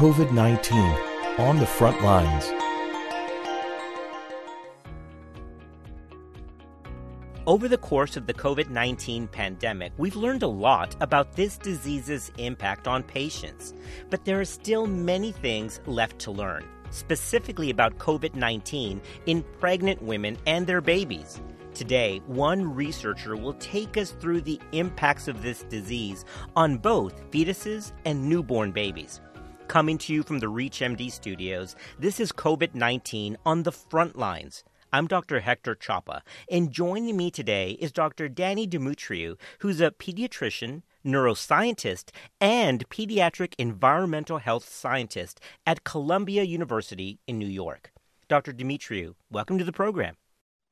COVID 19 on the front lines. Over the course of the COVID 19 pandemic, we've learned a lot about this disease's impact on patients. But there are still many things left to learn, specifically about COVID 19 in pregnant women and their babies. Today, one researcher will take us through the impacts of this disease on both fetuses and newborn babies. Coming to you from the ReachMD studios, this is COVID 19 on the front lines. I'm Dr. Hector Chapa, and joining me today is Dr. Dani Dumitriu, who's a pediatrician, neuroscientist, and pediatric environmental health scientist at Columbia University in New York. Dr. Dumitriu, welcome to the program.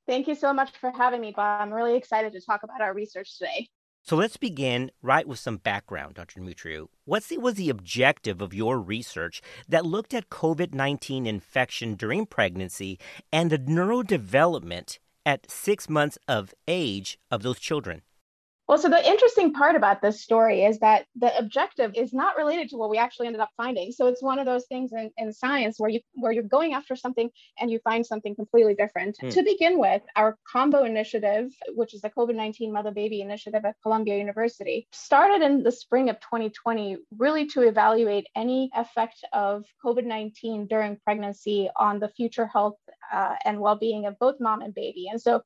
Thank you so much for having me, Bob. I'm really excited to talk about our research today. So let's begin right with some background, Dr. Dumitriu. What was the objective of your research that looked at COVID 19 infection during pregnancy and the neurodevelopment at six months of age of those children? Well, so the interesting part about this story is that the objective is not related to what we actually ended up finding. So it's one of those things in, in science where you where you're going after something and you find something completely different. Hmm. To begin with, our combo initiative, which is the COVID-19 mother baby initiative at Columbia University, started in the spring of 2020, really to evaluate any effect of COVID-19 during pregnancy on the future health uh, and well-being of both mom and baby. And so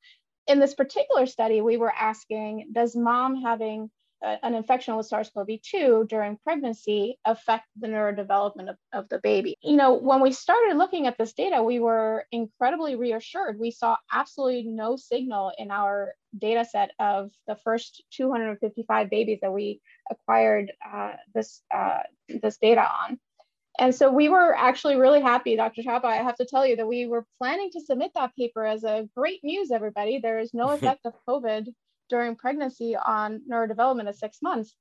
in this particular study, we were asking Does mom having a, an infection with SARS CoV 2 during pregnancy affect the neurodevelopment of, of the baby? You know, when we started looking at this data, we were incredibly reassured. We saw absolutely no signal in our data set of the first 255 babies that we acquired uh, this, uh, this data on. And so we were actually really happy, Dr. Chapa. I have to tell you that we were planning to submit that paper as a great news, everybody. There is no effect of COVID during pregnancy on neurodevelopment at six months.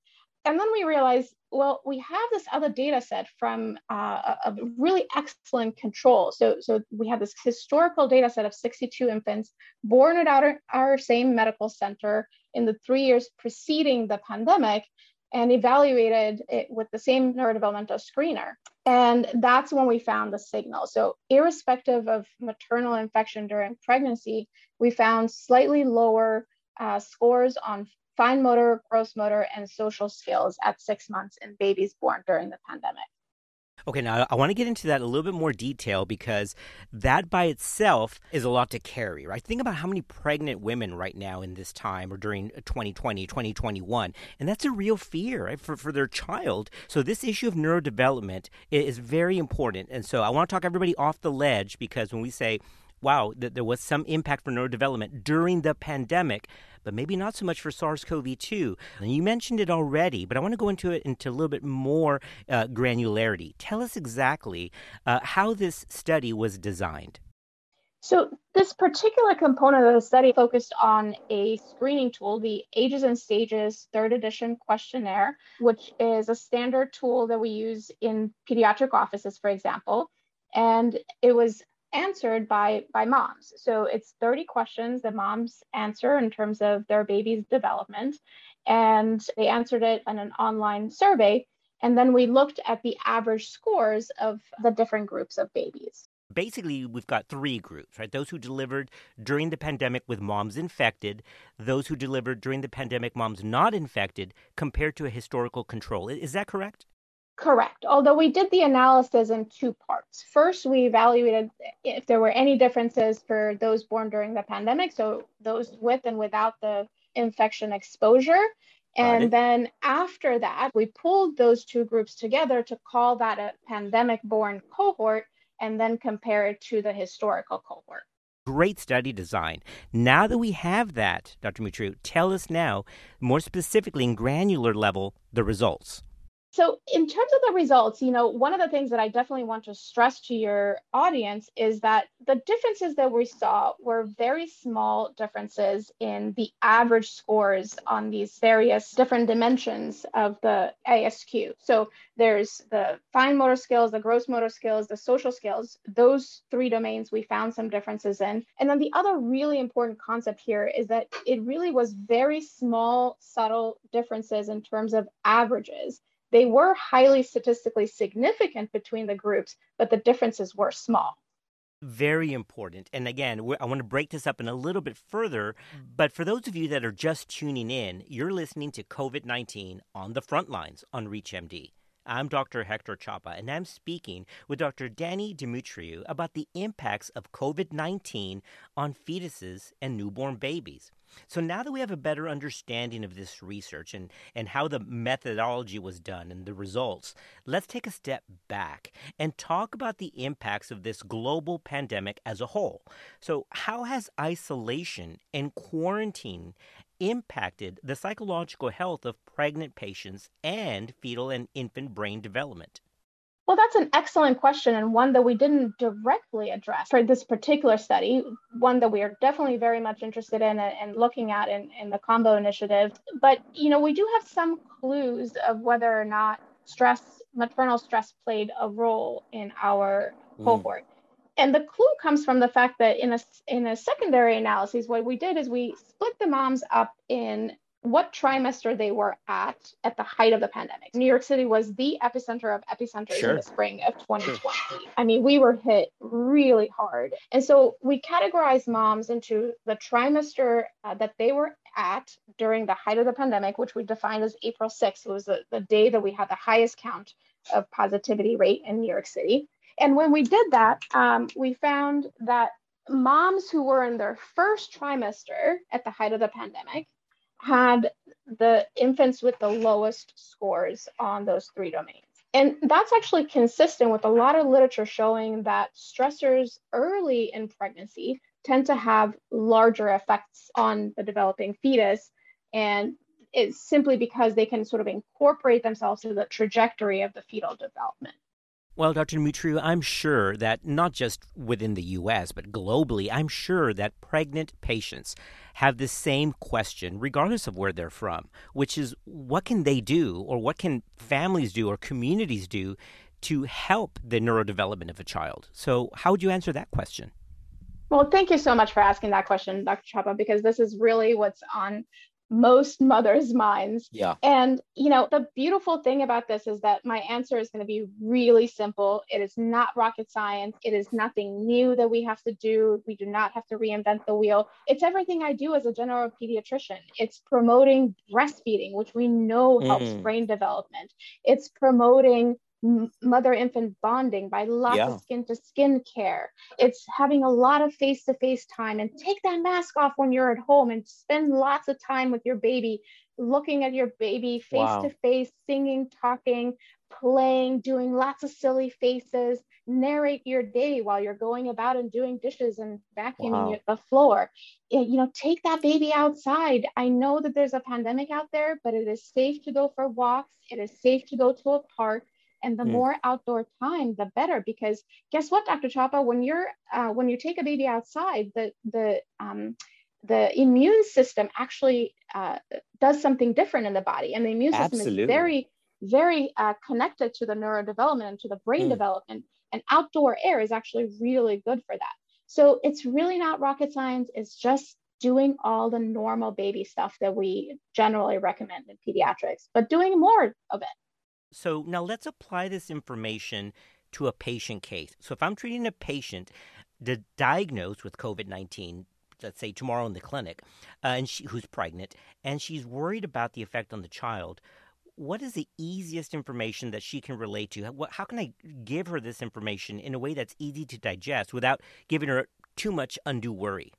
And then we realized, well, we have this other data set from uh, a really excellent control. So, so we have this historical data set of 62 infants born at our, our same medical center in the three years preceding the pandemic and evaluated it with the same neurodevelopmental screener. And that's when we found the signal. So, irrespective of maternal infection during pregnancy, we found slightly lower uh, scores on fine motor, gross motor, and social skills at six months in babies born during the pandemic. Okay, now I want to get into that a little bit more detail because that by itself is a lot to carry, right? Think about how many pregnant women right now in this time or during uh, 2020, 2021, and that's a real fear right, for, for their child. So, this issue of neurodevelopment is very important. And so, I want to talk everybody off the ledge because when we say, wow, that there was some impact for neurodevelopment during the pandemic, but maybe not so much for SARS-CoV-2. And you mentioned it already, but I want to go into it into a little bit more uh, granularity. Tell us exactly uh, how this study was designed. So, this particular component of the study focused on a screening tool, the Ages and Stages third edition questionnaire, which is a standard tool that we use in pediatric offices, for example. And it was answered by by moms. So it's 30 questions that moms answer in terms of their baby's development and they answered it in an online survey and then we looked at the average scores of the different groups of babies. Basically, we've got three groups, right? Those who delivered during the pandemic with moms infected, those who delivered during the pandemic moms not infected, compared to a historical control. Is that correct? Correct. Although we did the analysis in two parts. First, we evaluated if there were any differences for those born during the pandemic, so those with and without the infection exposure. And then after that, we pulled those two groups together to call that a pandemic born cohort and then compare it to the historical cohort. Great study design. Now that we have that, Dr. Dumitriu, tell us now, more specifically in granular level, the results. So, in terms of the results, you know, one of the things that I definitely want to stress to your audience is that the differences that we saw were very small differences in the average scores on these various different dimensions of the ASQ. So, there's the fine motor skills, the gross motor skills, the social skills. Those three domains we found some differences in. And then the other really important concept here is that it really was very small, subtle differences in terms of averages they were highly statistically significant between the groups, but the differences were small. Very important. And again, I want to break this up in a little bit further. Mm. But for those of you that are just tuning in, you're listening to COVID 19 on the front lines on ReachMD. I'm Dr. Hector Chapa, and I'm speaking with Dr. Dani Dumitriu about the impacts of COVID 19 on fetuses and newborn babies. So now that we have a better understanding of this research and, and how the methodology was done and the results, let's take a step back and talk about the impacts of this global pandemic as a whole. So, how has isolation and quarantine impacted the psychological health of pregnant patients and fetal and infant brain development? Well, that's an excellent question and one that we didn't directly address for this particular study, one that we are definitely very much interested in and looking at in, in the combo initiative. But, you know, we do have some clues of whether or not stress, maternal stress played a role in our mm. cohort. And the clue comes from the fact that in a, in a secondary analysis, what we did is we split the moms up in what trimester they were at at the height of the pandemic. New York City was the epicenter of epicenters sure. in the spring of 2020. Sure. I mean, we were hit really hard. And so we categorized moms into the trimester uh, that they were at during the height of the pandemic, which we defined as April 6th. It was the, the day that we had the highest count of positivity rate in New York City. And when we did that, um, we found that moms who were in their first trimester at the height of the pandemic had the infants with the lowest scores on those three domains. And that's actually consistent with a lot of literature showing that stressors early in pregnancy tend to have larger effects on the developing fetus. And it's simply because they can sort of incorporate themselves to the trajectory of the fetal development. Well, Dr. Dumitriu, I'm sure that not just within the U.S., but globally, I'm sure that pregnant patients have the same question, regardless of where they're from, which is what can they do, or what can families do, or communities do to help the neurodevelopment of a child? So, how would you answer that question? Well, thank you so much for asking that question, Dr. Chapa, because this is really what's on most mothers' minds. Yeah. And, you know, the beautiful thing about this is that my answer is going to be really simple. It is not rocket science. It is nothing new that we have to do. We do not have to reinvent the wheel. It's everything I do as a general pediatrician. It's promoting breastfeeding, which we know helps mm. brain development. It's promoting mother infant bonding by lots yeah. of skin to skin care. It's having a lot of face to face time and take that mask off when you're at home and spend lots of time with your baby, looking at your baby face to face, singing, talking, playing, doing lots of silly faces. Narrate your day while you're going about and doing dishes and vacuuming wow. the floor. You know, take that baby outside. I know that there's a pandemic out there, but it is safe to go for walks. It is safe to go to a park and the mm. more outdoor time the better because guess what dr chapa when you're uh, when you take a baby outside the the um, the immune system actually uh, does something different in the body and the immune system Absolutely. is very very uh, connected to the neurodevelopment and to the brain mm. development and outdoor air is actually really good for that so it's really not rocket science it's just doing all the normal baby stuff that we generally recommend in pediatrics but doing more of it so now let's apply this information to a patient case. So if I'm treating a patient diagnosed with COVID 19, let's say tomorrow in the clinic, uh, and she, who's pregnant, and she's worried about the effect on the child, what is the easiest information that she can relate to? How, how can I give her this information in a way that's easy to digest without giving her too much undue worry?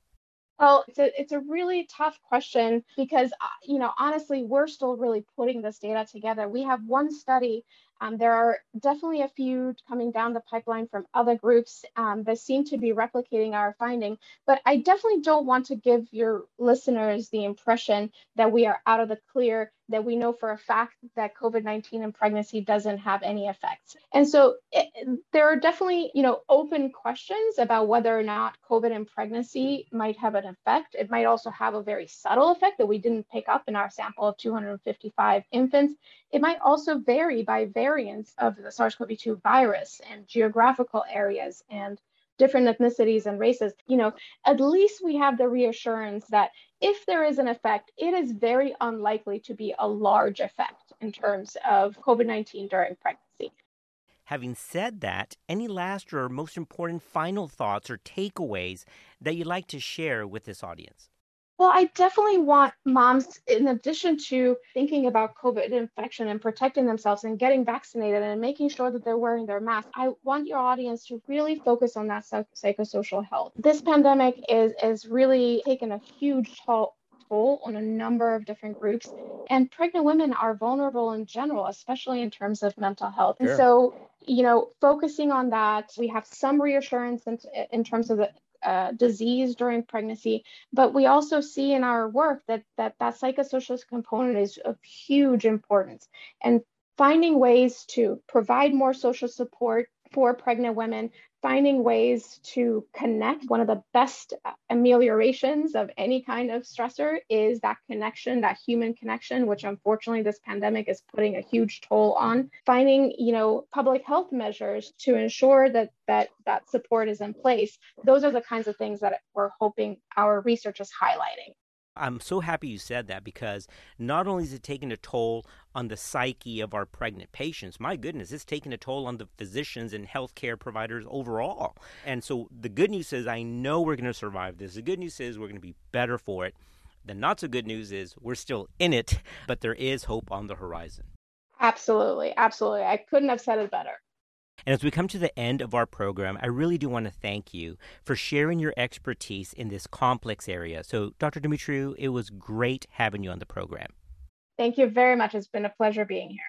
Well, it's a, it's a really tough question because, uh, you know, honestly, we're still really putting this data together. We have one study um, there are definitely a few coming down the pipeline from other groups um, that seem to be replicating our finding, but I definitely don't want to give your listeners the impression that we are out of the clear, that we know for a fact that COVID-19 and pregnancy doesn't have any effects. And so it, there are definitely, you know, open questions about whether or not COVID and pregnancy might have an effect. It might also have a very subtle effect that we didn't pick up in our sample of 255 infants. It might also vary by variants of the SARS CoV 2 virus and geographical areas and different ethnicities and races. You know, at least we have the reassurance that if there is an effect, it is very unlikely to be a large effect. in terms of COVID 19 during pregnancy. Having said that, any last or most important final thoughts or takeaways that you'd like to share with this audience? Well, I definitely want moms, in addition to thinking about COVID infection and protecting themselves and getting vaccinated and making sure that they're wearing their mask, I want your audience to really focus on that psychosocial health. This pandemic is is really taken a huge toll toll on a number of different groups. And pregnant women are vulnerable in general, especially in terms of mental health. Sure. And so, you know, focusing on that, we have some reassurance in, in terms of the uh, disease during pregnancy, but we also see in our work that that that psychosocial component is of huge importance. And finding ways to provide more social support for pregnant women, finding ways to connect. One of the best ameliorations of any kind of stressor is that connection, that human connection, which unfortunately this pandemic is putting a huge toll on. Finding, you know, public health measures to ensure that that that support is in place. Those are the kinds of things that we're hoping our research is highlighting. I'm so happy you said that because not only is it taking a toll on the psyche of our pregnant patients, my goodness, it's taking a toll on the physicians and healthcare providers overall. And so the good news is I know we're going to survive this. The good news is we're going to be better for it. The not so good news is we're still in it, but there is hope on the horizon. Absolutely. Absolutely. I couldn't have said it better. And as we come to the end of our program, I really do want to thank you for sharing your expertise in this complex area. So, Dr. Dumitriu, it was great having you on the program. Thank you very much. It's been a pleasure being here.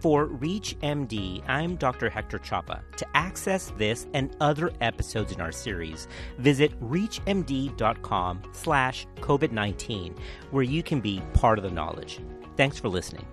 For ReachMD, I'm Dr. Hector Chapa. To access this and other episodes in our series, visit reachmd.com slash COVID-19, where you can be part of the knowledge. Thanks for listening.